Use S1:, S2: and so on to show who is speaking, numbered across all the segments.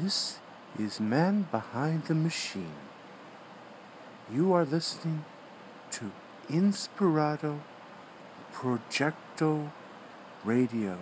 S1: This is Man Behind the Machine. You are listening to Inspirato Projecto Radio.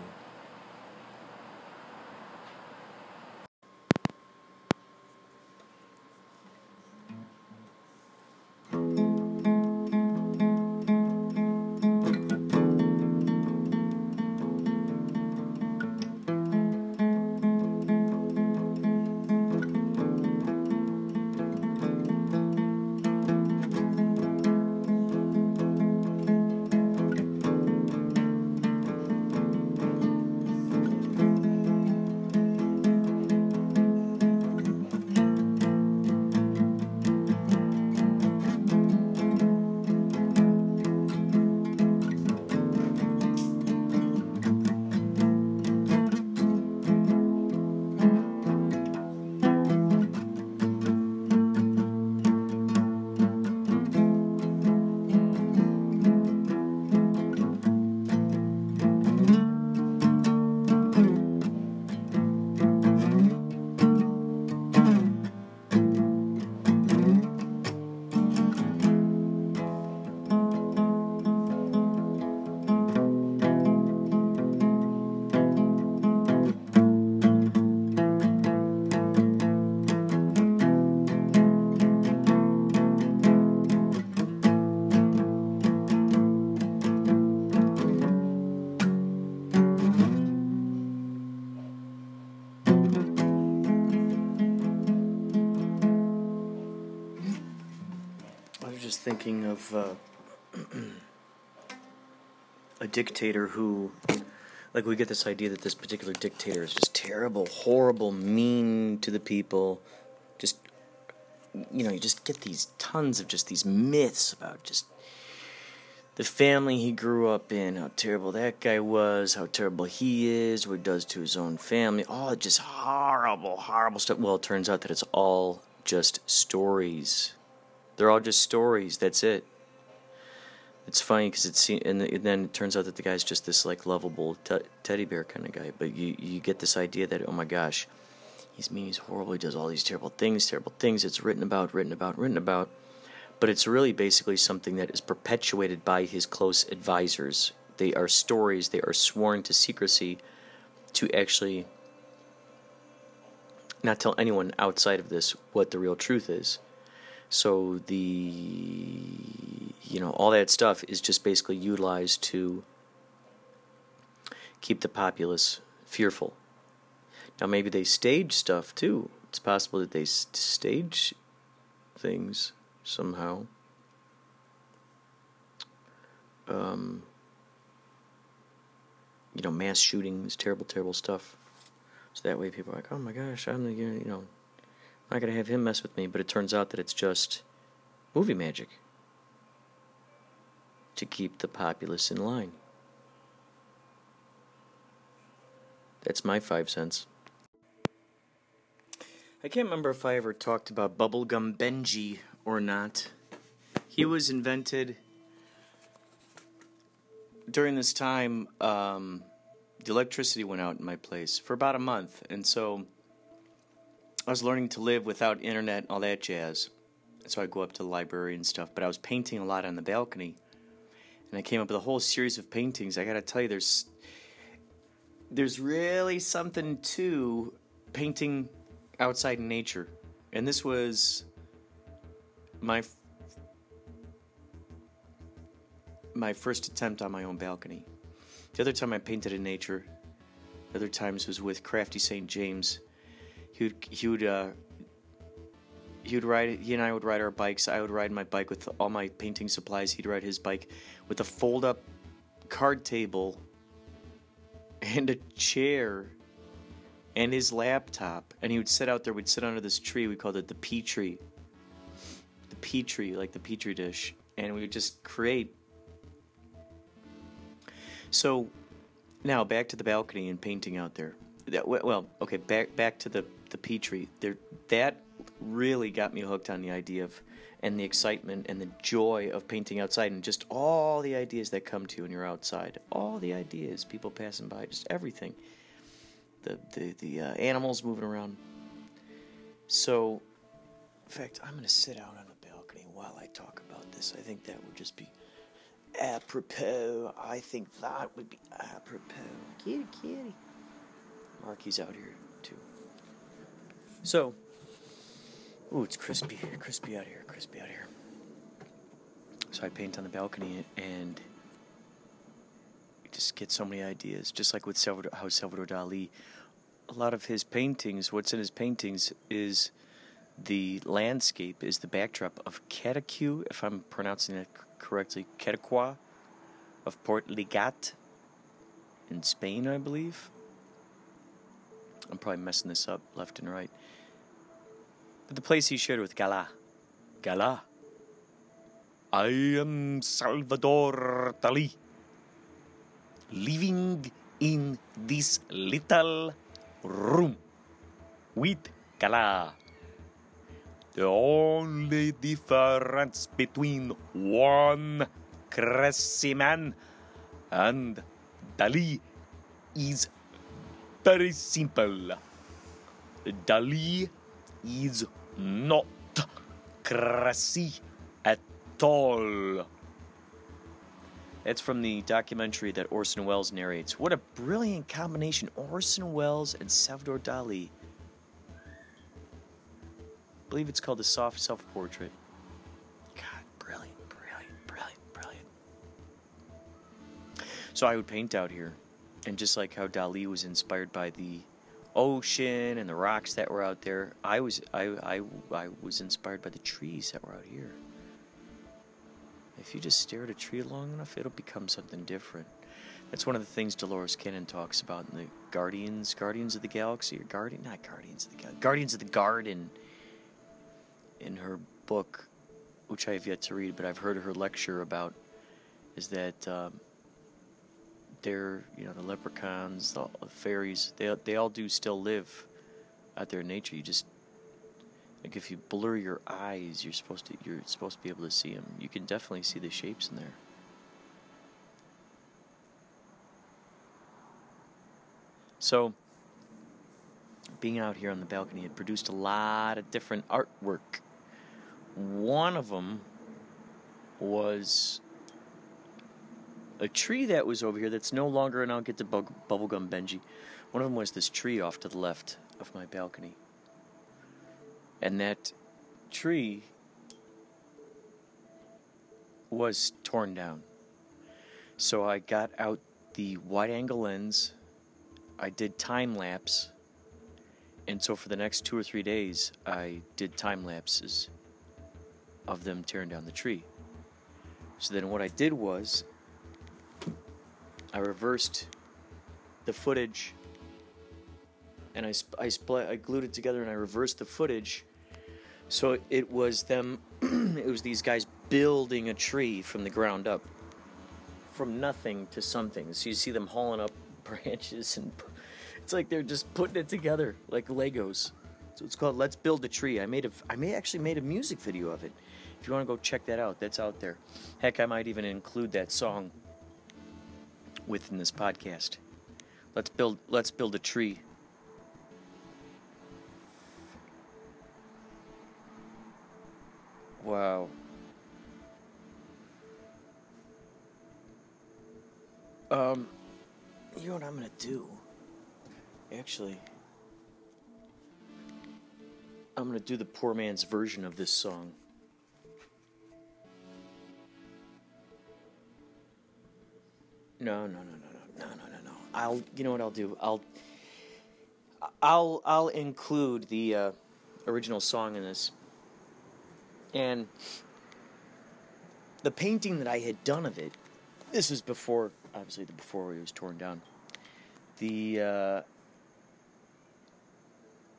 S2: Of uh, a dictator who, like, we get this idea that this particular dictator is just terrible, horrible, mean to the people. Just, you know, you just get these tons of just these myths about just the family he grew up in, how terrible that guy was, how terrible he is, what he does to his own family. All just horrible, horrible stuff. Well, it turns out that it's all just stories. They're all just stories. That's it. It's funny because it's and, and then it turns out that the guy's just this like lovable te- teddy bear kind of guy. But you you get this idea that oh my gosh, he's mean, he's horrible, he does all these terrible things, terrible things. It's written about, written about, written about. But it's really basically something that is perpetuated by his close advisors. They are stories. They are sworn to secrecy to actually not tell anyone outside of this what the real truth is. So the you know all that stuff is just basically utilized to keep the populace fearful. Now maybe they stage stuff too. It's possible that they s- stage things somehow. Um, you know, mass shootings, terrible, terrible stuff. So that way people are like, oh my gosh, I'm the you know Not gonna have him mess with me, but it turns out that it's just movie magic to keep the populace in line. That's my five cents. I can't remember if I ever talked about Bubblegum Benji or not. He was invented during this time. Um, the electricity went out in my place for about a month, and so I was learning to live without internet and all that jazz. So I'd go up to the library and stuff, but I was painting a lot on the balcony. And I came up with a whole series of paintings. I gotta tell you, there's there's really something to painting outside in nature. And this was my my first attempt on my own balcony. The other time I painted in nature, the other times was with Crafty St. James he would he would uh, he would ride he and I would ride our bikes. I would ride my bike with all my painting supplies. He'd ride his bike with a fold up card table and a chair and his laptop. And he would sit out there. We'd sit under this tree. We called it the pea tree. The pea tree, like the petri dish, and we would just create. So, now back to the balcony and painting out there. That, well, okay, back back to the the Petri. There, that really got me hooked on the idea of and the excitement and the joy of painting outside and just all the ideas that come to you when you're outside. All the ideas, people passing by, just everything. The the the uh, animals moving around. So, in fact, I'm going to sit out on the balcony while I talk about this. I think that would just be apropos. I think that would be apropos. Kitty, kitty. Marky's out here. So, ooh, it's crispy. Crispy out here, crispy out here. So I paint on the balcony and just get so many ideas. Just like with Salvador, how Salvador Dali, a lot of his paintings, what's in his paintings is the landscape, is the backdrop of Cadaqués, if I'm pronouncing it correctly, Cadaqués of Port Lligat in Spain, I believe. I'm probably messing this up left and right. But the place he shared with Gala. Gala. I am Salvador Dali. Living in this little room with Gala. The only difference between one crazy man and Dali is very simple. Dali is not crazy at all. It's from the documentary that Orson Welles narrates. What a brilliant combination, Orson Welles and Salvador Dali. I believe it's called The Soft Self Portrait. God, brilliant, brilliant, brilliant, brilliant. So I would paint out here, and just like how Dali was inspired by the ocean and the rocks that were out there, I was I, I, I was inspired by the trees that were out here. If you just stare at a tree long enough, it'll become something different. That's one of the things Dolores Cannon talks about in the Guardians, Guardians of the Galaxy, or Guardian, not Guardians of the Galaxy, Guardians of the Garden. In her book, which I have yet to read, but I've heard her lecture about, is that um, they're, you know, the leprechauns, the fairies, they they all do still live out there in nature. You just like if you blur your eyes, you're supposed to you're supposed to be able to see them. You can definitely see the shapes in there. So, being out here on the balcony had produced a lot of different artwork. One of them was a tree that was over here that's no longer, and I'll get to bug, Bubblegum Benji. One of them was this tree off to the left of my balcony. And that tree was torn down. So I got out the wide angle lens, I did time lapse, and so for the next two or three days, I did time lapses of them tearing down the tree. So then what I did was I reversed the footage and I, I split I glued it together and I reversed the footage. So it was them it was these guys building a tree from the ground up from nothing to something. So you see them hauling up branches and it's like they're just putting it together like Legos. So it's called Let's Build a Tree. I made a I may actually made a music video of it. If you want to go check that out that's out there. Heck I might even include that song within this podcast let's build let's build a tree Wow. Um, you know what I'm gonna do? Actually, I'm gonna do the poor man's version of this song. No, no, no, no, no, no, no, no, no. I'll. You know what I'll do? I'll. I'll. I'll include the uh, original song in this. And the painting that I had done of it, this was before, obviously, the before it was torn down. The uh,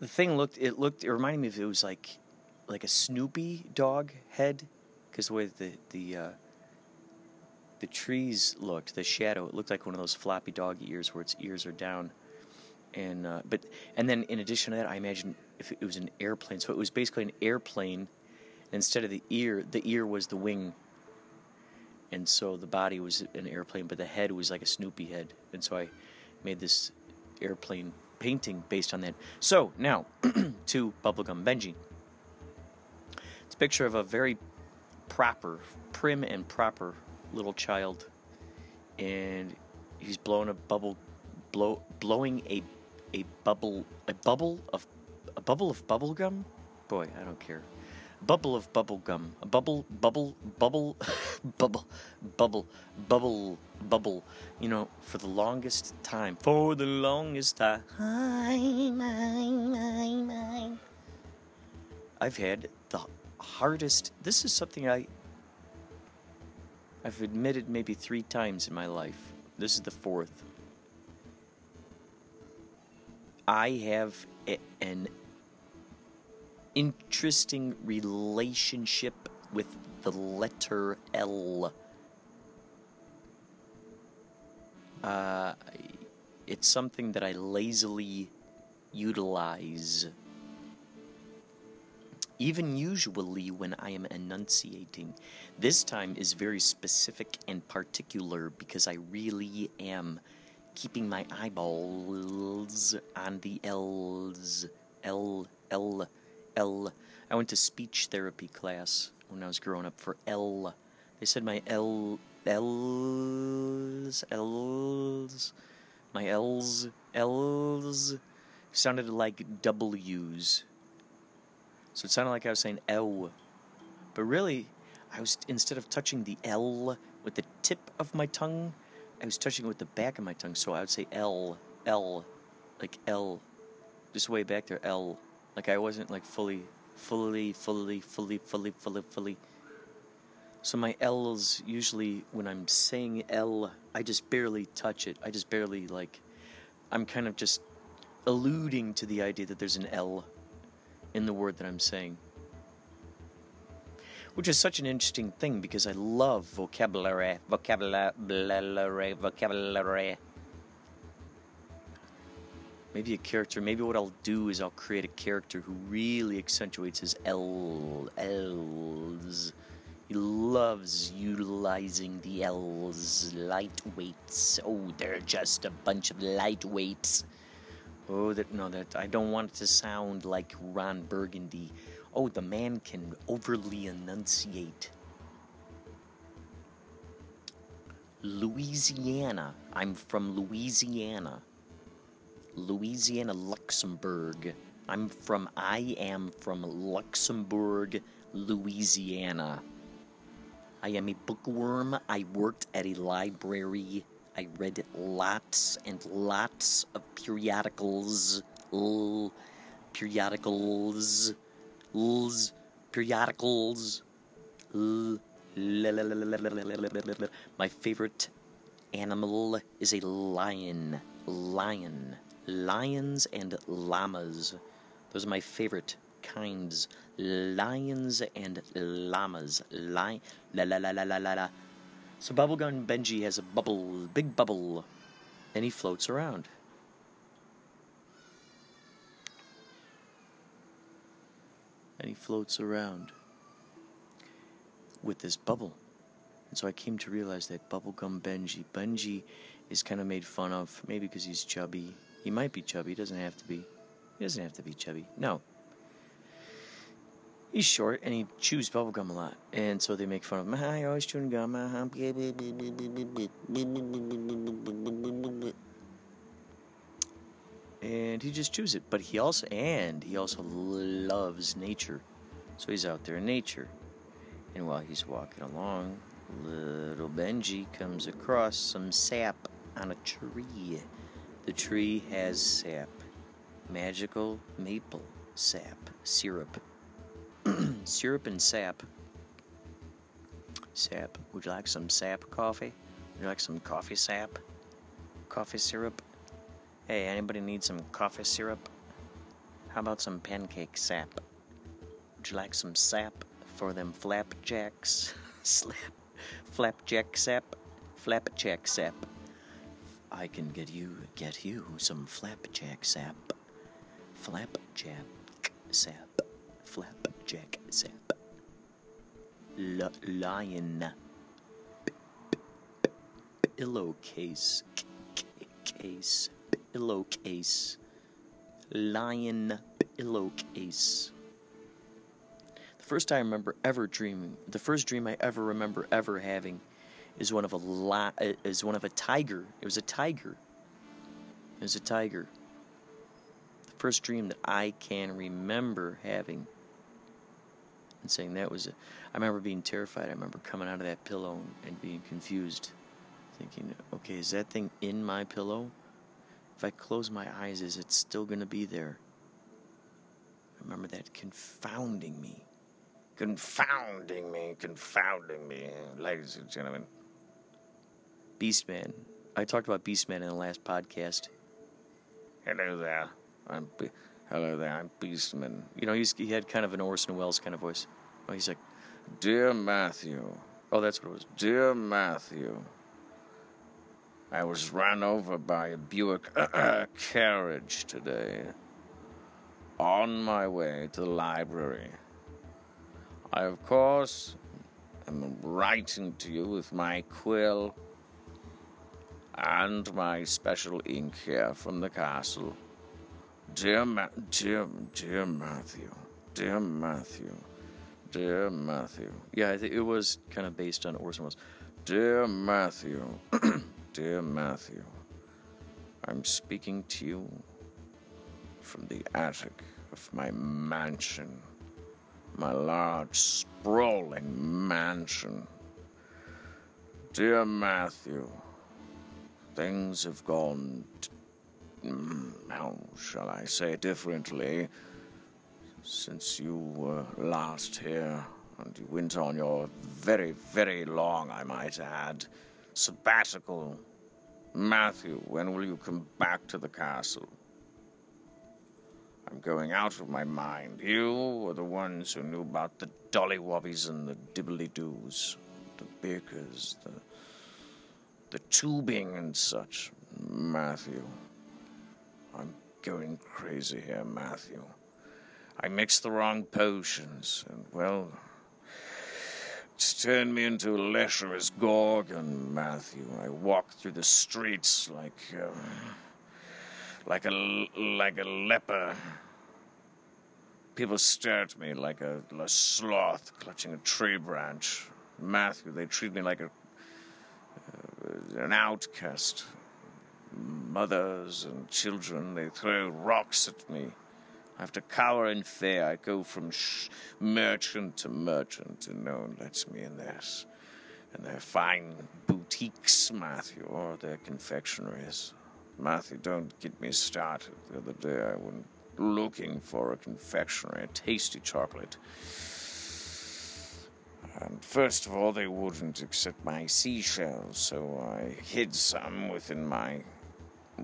S2: the thing looked, it looked, it reminded me of it was like, like a Snoopy dog head, because the way the the uh, the trees looked, the shadow, it looked like one of those floppy dog ears where its ears are down. And uh, but and then in addition to that, I imagine if it was an airplane, so it was basically an airplane instead of the ear, the ear was the wing. And so the body was an airplane, but the head was like a Snoopy head. And so I made this airplane painting based on that. So now to Bubblegum Benji. It's a picture of a very proper, prim and proper little child, and he's blowing a bubble, blow, blowing a, a bubble, a bubble of, a bubble of bubble gum. Boy, I don't care. Bubble of bubble gum. A bubble, bubble, bubble, bubble, bubble, bubble, bubble. You know, for the longest time, for the longest time, I've had the hardest. This is something I. I've admitted maybe three times in my life. This is the fourth. I have a, an interesting relationship with the letter L. Uh, it's something that I lazily utilize. Even usually when I am enunciating. This time is very specific and particular because I really am keeping my eyeballs on the L's. L, L, L. I went to speech therapy class when I was growing up for L. They said my L L's L's my L's L's sounded like W's. So it sounded like I was saying L. But really, I was instead of touching the L with the tip of my tongue, I was touching it with the back of my tongue. So I would say L, L, like L, just way back there, L. Like I wasn't like fully, fully, fully, fully, fully, fully, fully. So my L's usually when I'm saying L, I just barely touch it. I just barely like, I'm kind of just alluding to the idea that there's an L in the word that I'm saying. Which is such an interesting thing because I love vocabulary, vocabulary, vocabulary. Maybe a character, maybe what I'll do is I'll create a character who really accentuates his L's. He loves utilizing the L's, lightweights. Oh, they're just a bunch of lightweights. Oh, that no, that I don't want it to sound like Ron Burgundy. Oh, the man can overly enunciate. Louisiana. I'm from Louisiana. Louisiana, Luxembourg. I'm from, I am from Luxembourg, Louisiana. I am a bookworm. I worked at a library. I read lots and lots of periodicals. L- periodicals. L's. Periodicals. L- my favorite animal is a lion. Lion lions and llamas. Those are my favorite kinds. Lions and llamas. Li- la la la la la la la. So Bubblegum Benji has a bubble, big bubble, and he floats around. And he floats around with this bubble. And so I came to realize that Bubblegum Benji, Benji is kind of made fun of, maybe because he's chubby, he might be chubby. Doesn't have to be. He doesn't have to be chubby. No. He's short and he chews bubblegum a lot. And so they make fun of him. Always chewing gum. And he just chews it. But he also, and he also loves nature. So he's out there in nature. And while he's walking along, little Benji comes across some sap on a tree. The tree has sap. Magical maple sap. Syrup. Syrup and sap. Sap. Would you like some sap coffee? Would you like some coffee sap? Coffee syrup? Hey, anybody need some coffee syrup? How about some pancake sap? Would you like some sap for them flapjacks? Slap. Flapjack sap? Flapjack sap. I can get you get you some flapjack sap. Flapjack sap. Flapjack sap. L- lion. Pillowcase. Case. Pillowcase.
S3: lion pillowcase. The first I remember ever dreaming, the first dream I ever remember ever having, is one of a li- is one of a tiger. It was a tiger. It was a tiger. The first dream that I can remember having and saying that was. A, I remember being terrified. I remember coming out of that pillow and, being confused, thinking, "Okay, is that thing in my pillow? If I close my eyes, is it still going to be there?" I remember that confounding me. Confounding me, confounding me, ladies and gentlemen. Beastman. I talked about Beastman in the last podcast. Hello there. I'm hello there. I'm Beastman. You know, he's, he had kind of an Orson Welles kind of voice. Oh, he's like, Dear Matthew. Oh, that's what it was. Dear Matthew. I was run over by a Buick carriage today. On my way to the library. I, of course, am writing to you with my quill and my special ink here from the castle. Dear, Ma- dear, dear Matthew, dear Matthew, dear Matthew. Yeah, I think it was kind of based on Orson Welles. Dear Matthew, dear Matthew, I'm speaking to you from the attic of my mansion, my large, sprawling mansion. Dear Matthew, things have gone, Mm, how shall I say differently, since you were last here and you went on your very, very long, I might add, sabbatical. Matthew, when will you come back to the castle? I'm going out of my mind. You were the ones who knew about the dollywobbies and the dibbly doos, the bakers, the the tubing and such. Matthew. I'm going crazy here, Matthew. I mixed the wrong potions, and well, it's turned me into a lecherous gorgon, Matthew. I walk through the streets like, uh, like a like a leper. People stare at me like a, a sloth clutching a tree branch. Matthew, they treat me like a an outcast. Mothers and children, they throw rocks at me. I have to cower in fear. I go from merchant to merchant, and no one lets me in their, in their fine boutiques, Matthew, or their confectionaries. Matthew, don't get me started. The other day I went looking for a confectionery, a tasty chocolate. And first of all, they wouldn't accept my seashells, so I hid some within my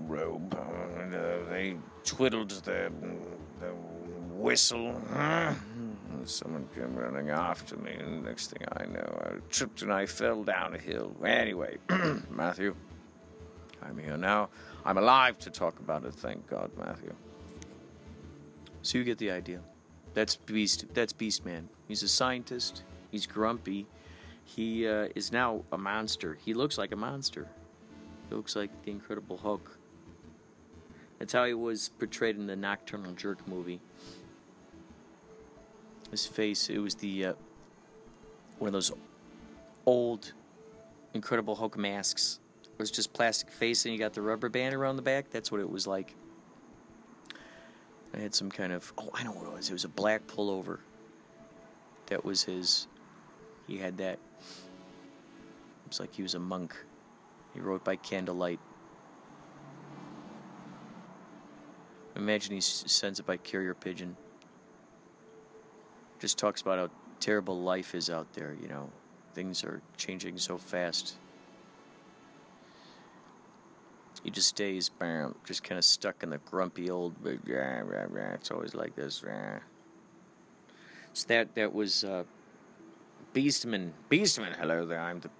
S3: robe. Uh, they twiddled the, the whistle. Someone came running after me, and next thing I know, I tripped and I fell down a hill. Anyway, Matthew, I'm here now. I'm alive to talk about it, thank God, Matthew. So you get the idea. That's Beast. That's Beast Man. He's a scientist. He's grumpy. He uh, is now a monster. He looks like a monster. He looks like the Incredible Hulk. That's how he was portrayed in the Nocturnal Jerk movie. His face, it was the uh, one of those old Incredible Hulk masks. It was just plastic face, and you got the rubber band around the back. That's what it was like. I had some kind of oh, I know what it was. It was a black pullover. That was his. He had that. It's like he was a monk. He wrote by candlelight. Imagine he sends it by carrier pigeon. Just talks about how terrible life is out there. You know, things are changing so fast. He just stays, bam, just kind of stuck in the grumpy old. It's always like this. So that that was uh, Beastman. Beastman, hello there. I'm the.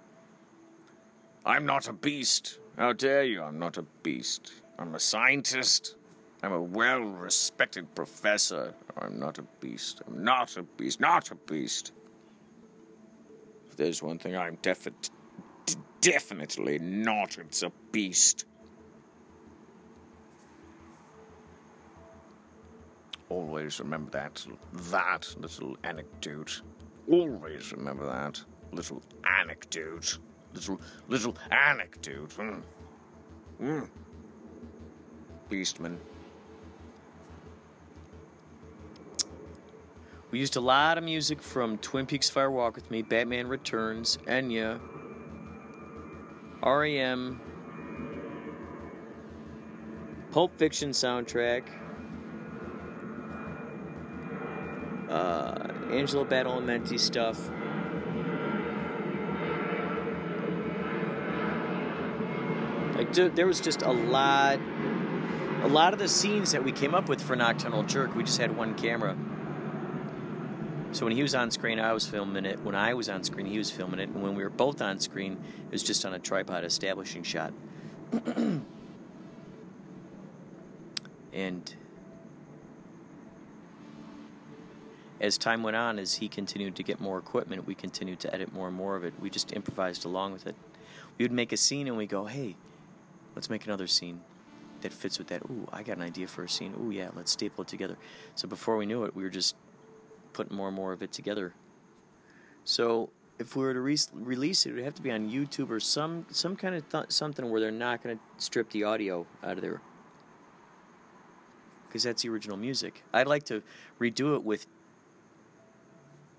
S3: I'm not a beast. How dare you? I'm not a beast. I'm a scientist. I'm a well-respected professor. I'm not a beast. I'm not a beast. Not a beast. If there's one thing I'm defi- d- definitely not, it's a beast. Always remember that, that little anecdote. Always remember that little anecdote. Little, little anecdote. Mm. Mm. Beastman.
S2: We used a lot of music from Twin Peaks Fire Walk with Me, Batman Returns, Enya, REM, Pulp Fiction soundtrack, uh, Angelo Badalamenti stuff. Like there was just a lot, a lot of the scenes that we came up with for Nocturnal Jerk. We just had one camera. So when he was on screen, I was filming it. When I was on screen, he was filming it. And when we were both on screen, it was just on a tripod establishing shot. and as time went on, as he continued to get more equipment, we continued to edit more and more of it. We just improvised along with it. We would make a scene and we go, hey, let's make another scene that fits with that. Ooh, I got an idea for a scene. Ooh, yeah, let's staple it together. So before we knew it, we were just putting more and more of it together. So if we were to re- release it, it would have to be on YouTube or some some kind of th- something where they're not going to strip the audio out of there, because that's the original music. I'd like to redo it with,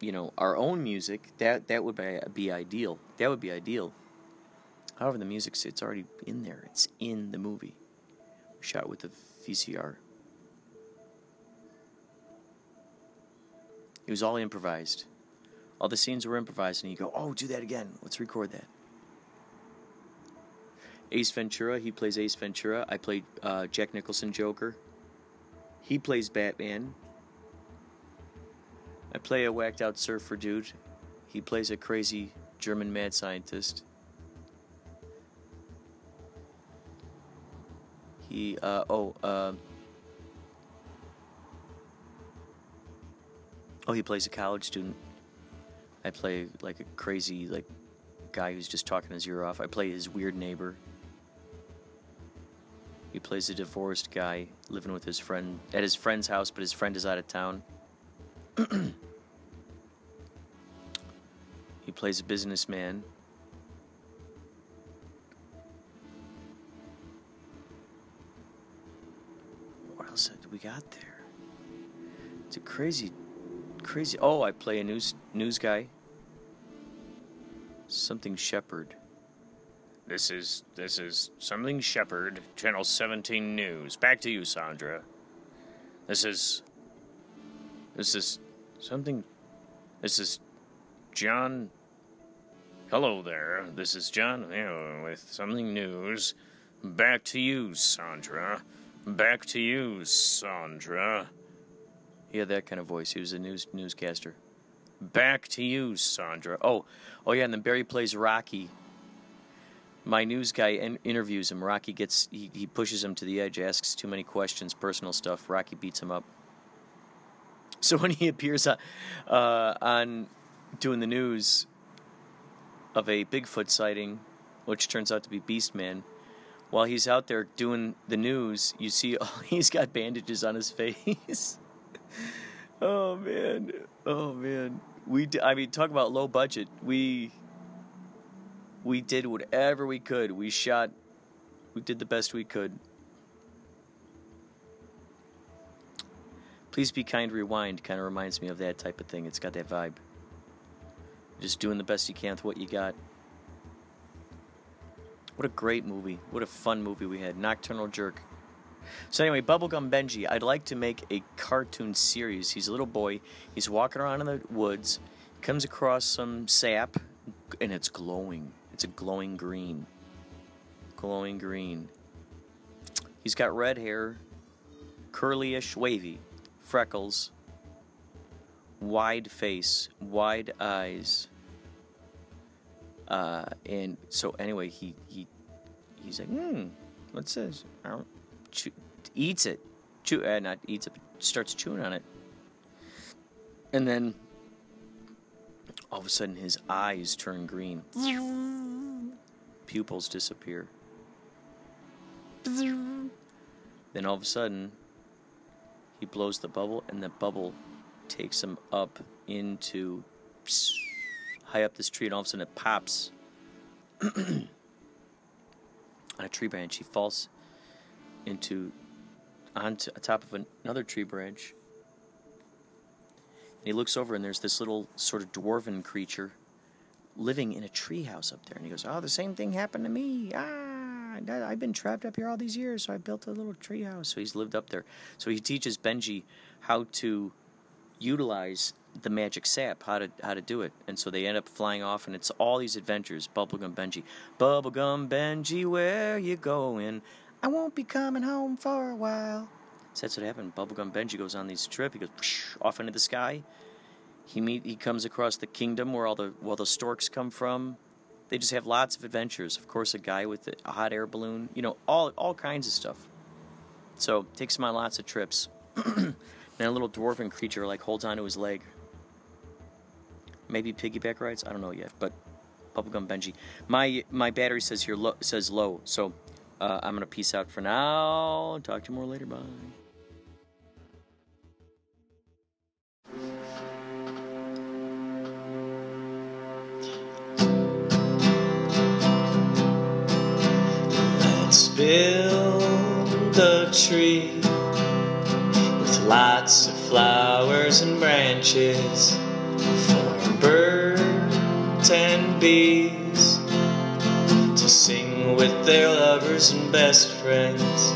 S2: you know, our own music. That that would be, be ideal. That would be ideal. However, the music's it's already in there. It's in the movie. Shot with the VCR. It was all improvised. All the scenes were improvised, and you go, "Oh, do that again. Let's record that." Ace Ventura, he plays Ace Ventura. I played uh, Jack Nicholson Joker. He plays Batman. I play a whacked out surfer dude. He plays a crazy German mad scientist. He, uh, oh, uh, Oh, he plays a college student. I play like a crazy like guy who's just talking his ear off. I play his weird neighbor. He plays a divorced guy living with his friend at his friend's house, but his friend is out of town. he plays a businessman. What else did we got there? It's a crazy crazy. Oh, I play a news news guy. Something Shepherd.
S3: This is this is something Shepherd, Channel 17 News. Back to you, Sandra. This is this is something. This is John. Hello there. This is John with something news. Back to you, Sandra. Back to you, Sandra.
S2: He had that kind of voice. He was a news newscaster.
S3: Back to you, Sandra.
S2: Oh, oh yeah, and then Barry plays Rocky. My news guy in- interviews him. Rocky gets he, he pushes him to the edge, asks too many questions, personal stuff. Rocky beats him up. So when he appears uh, uh, on doing the news of a Bigfoot sighting, which turns out to be Beastman, while he's out there doing the news, you see oh, he's got bandages on his face oh man, oh man. We d- I mean, talk about low budget. We we did whatever we could. We shot. We did the best we could. Please be kind. Rewind kind of reminds me of that type of thing. It's got that vibe. Just doing the best you can with what you got. What a great movie. What a fun movie we had. Nocturnal Jerk. So anyway, Bubblegum Benji, I'd like to make a cartoon series. He's a little boy. He's walking around in the woods, comes across some sap, and it's glowing. It's a glowing green. Glowing green. He's got red hair, curlyish, wavy, freckles, wide face, wide eyes. Uh, and so anyway, he he he's like, hmm, what's this? I don't chew, eats it, chew, uh, not eats it, starts chewing on it, and then all of a sudden his eyes turn green, pupils disappear. Then all of a sudden, he blows the bubble, and the bubble takes him up into high up this tree, and all of a sudden it pops on a tree branch. He falls into onto a top of another tree branch. And he looks over, and there's this little sort of dwarven creature living in a treehouse up there. And he goes, "Oh, the same thing happened to me. Ah, I've been trapped up here all these years, so I built a little treehouse." So he's lived up there. So he teaches Benji how to utilize the magic sap, how to how to do it. And so they end up flying off, and it's all these adventures. Bubblegum Benji, Bubblegum Benji, where you going? I won't be coming home for a while. So that's what happened. Bubblegum Benji goes on these trip. He goes off into the sky. He meet he comes across the kingdom where all the where the storks come from. They just have lots of adventures. Of course, a guy with a hot air balloon. You know, all all kinds of stuff. So takes him on lots of trips. and a little dwarven creature like holds onto his leg. Maybe piggyback rides. I don't know yet, but bubblegum Benji. My my battery says here low, says low, so uh, I'm gonna peace out for now. Talk to you more later. Bye. Let's build a tree with lots of flowers and branches for birds and bees to sing with their lovers and best friends,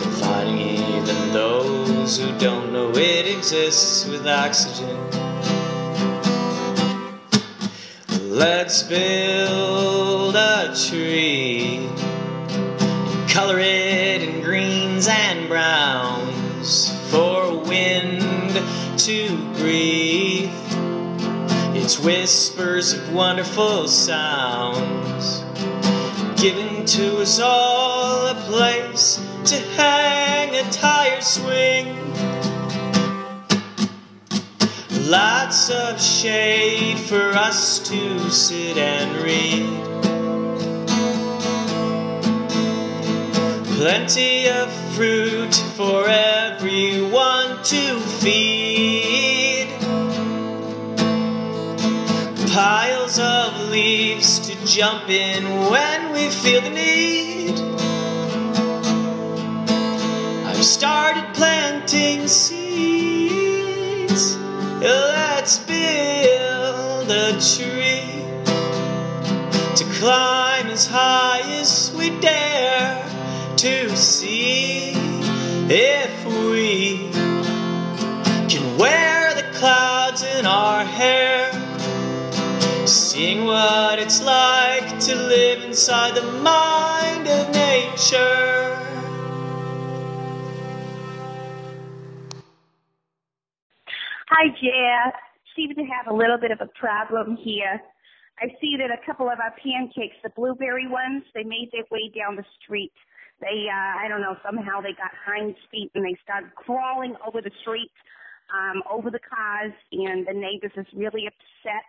S2: providing even those who don't know it exists with oxygen. Let's build a tree and color it in greens and browns for wind to breathe. It's whispers of wonderful sounds, to us all a place to hang a tire swing. Lots of shade for us to sit and read. Plenty of fruit for everyone to feed. Piles of leaves jump in when we feel the need. I've started planting seeds. Let's build a tree to climb as high as we dare to see if we can wear the clouds in our hair. Seeing what it's like to live inside the mind of nature.
S4: Hi, Jeff. Seem to have a little bit of a problem here. I see that a couple of our pancakes, the blueberry ones, they made their way down the street. They, uh, I don't know, somehow they got hind feet and they started crawling over the street, um, over the cars, and the neighbors is really upset.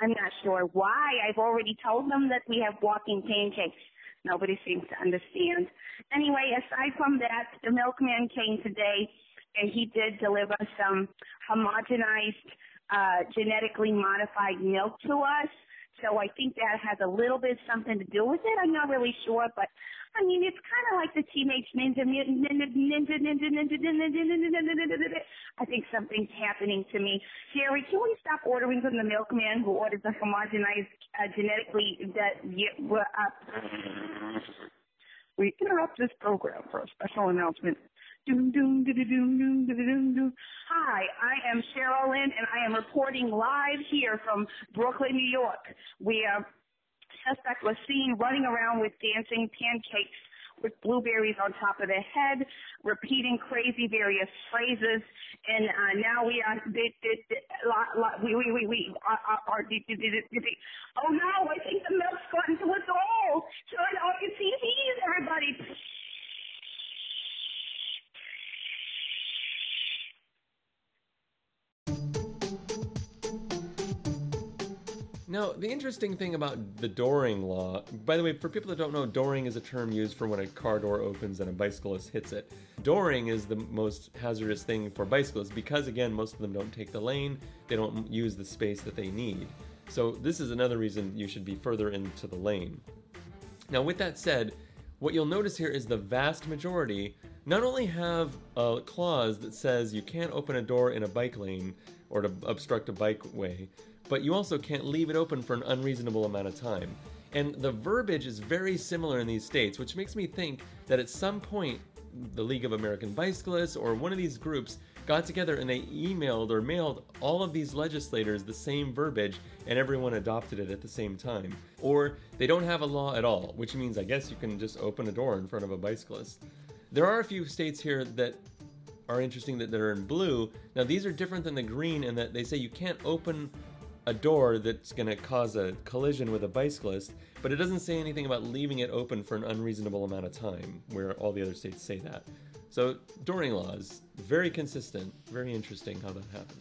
S4: I'm not sure why. I've already told them that we have walking pancakes. Nobody seems to understand. Anyway, aside from that, the milkman came today and he did deliver some homogenized, uh, genetically modified milk to us. So I think that has a little bit something to do with it. I'm not really sure, but I mean, it's kind of like the Teenage Ninja. I think something's happening to me. Jerry, can we stop ordering from the milkman who orders the homogenized, uh, genetically that uh, we interrupt this program for a special announcement. Doom, doom, doom, doom, doom, doom. Hi, I am Cheryl Lynn, and I am reporting live here from Brooklyn, New York, where suspect was seen running around with dancing pancakes with blueberries on top of their head, repeating crazy various phrases. And uh, now we are, they, they, they, we, we, we, we are, are, are, oh no, I think the milk's gotten to us all. Turn on your TVs, everybody.
S5: Now, the interesting thing about the dooring law, by the way, for people that don't know, Dooring is a term used for when a car door opens and a bicyclist hits it. Dooring is the most hazardous thing for bicyclists because, again, most of them don't take the lane, they don't use the space that they need. So, this is another reason you should be further into the lane. Now, with that said, what you'll notice here is the vast majority not only have a clause that says you can't open a door in a bike lane or to obstruct a bike way, but you also can't leave it open for an unreasonable amount of time. And the verbiage is very similar in these states, which makes me think that at some point the League of American Bicyclists or one of these groups got together and they emailed or mailed all of these legislators the same verbiage and everyone adopted it at the same time. Or they don't have a law at all, which means I guess you can just open a door in front of a bicyclist. There are a few states here that are interesting that, are in blue. Now these are different than the green in that they say you can't open a door that's going to cause a collision with a bicyclist, but it doesn't say anything about leaving it open for an unreasonable amount of time, where all the other states say that. So, dooring laws, very consistent, very interesting how that happened.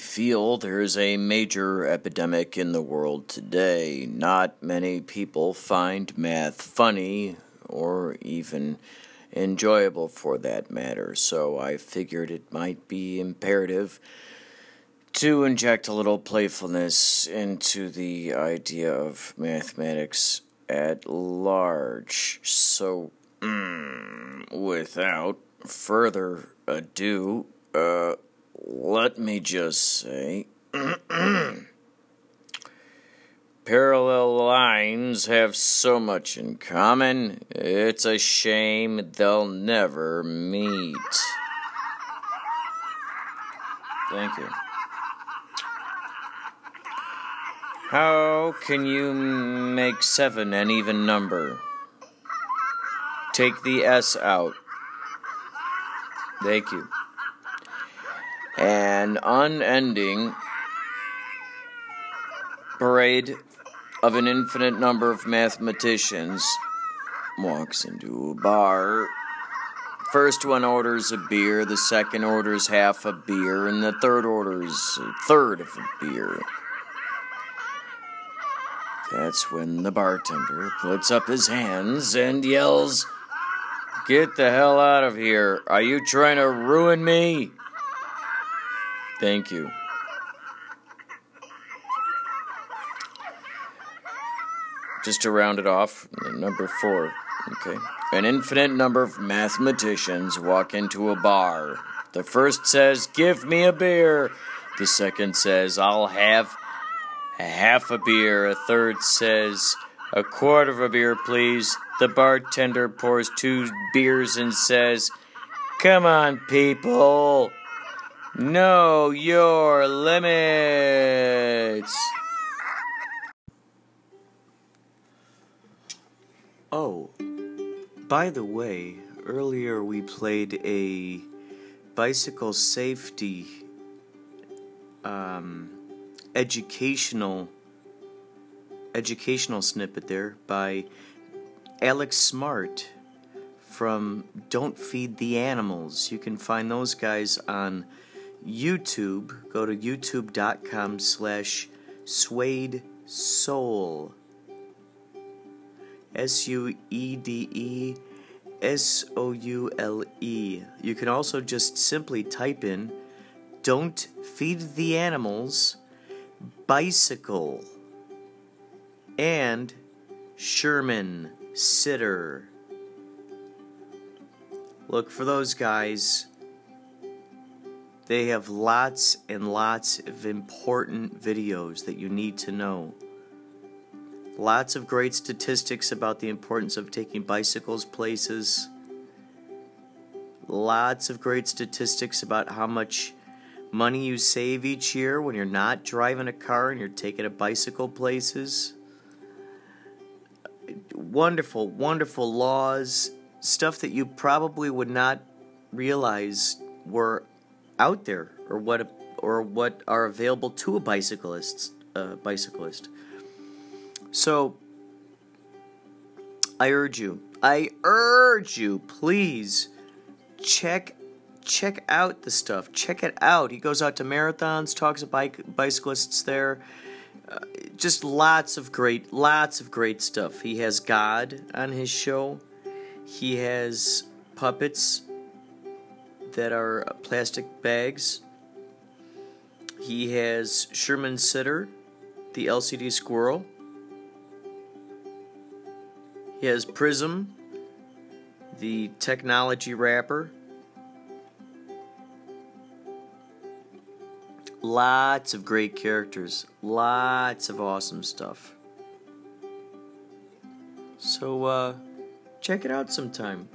S2: Feel there's a major epidemic in the world today. Not many people find math funny or even enjoyable for that matter, so I figured it might be imperative to inject a little playfulness into the idea of mathematics at large. So, mm, without further ado, uh, let me just say parallel lines have so much in common, it's a shame they'll never meet. Thank you. How can you make 7 an even number? Take the S out. Thank you an unending parade of an infinite number of mathematicians walks into a bar. First one orders a beer, the second orders half a beer, and the third orders a third of a beer. That's when the bartender puts up his hands and yells, Get the hell out of here! Are you trying to ruin me? Thank you. Just to round it off, number four. Okay. An infinite number of mathematicians walk into a bar. The first says, Give me a beer. The second says, I'll have a half a beer. A third says, A quarter of a beer, please. The bartender pours two beers and says, Come on, people. Know your limits. Oh, by the way, earlier we played a bicycle safety um, educational educational snippet there by Alex Smart from Don't Feed the Animals. You can find those guys on YouTube, go to youtube.com slash suede soul. S U E D E S O U L E. You can also just simply type in Don't Feed the Animals, Bicycle, and Sherman Sitter. Look for those guys. They have lots and lots of important videos that you need to know. Lots of great statistics about the importance of taking bicycles places. Lots of great statistics about how much money you save each year when you're not driving a car and you're taking a bicycle places. wonderful, wonderful laws, stuff that you probably would not realize were out there or what or what are available to a bicyclist uh, bicyclist. So I urge you, I urge you, please check check out the stuff. Check it out. He goes out to marathons, talks to bike bicyclists there. Uh, just lots of great, lots of great stuff. He has God on his show. He has puppets that are plastic bags. He has Sherman Sitter, the LCD squirrel. He has Prism, the technology rapper. Lots of great characters, lots of awesome stuff. So, uh, check it out sometime.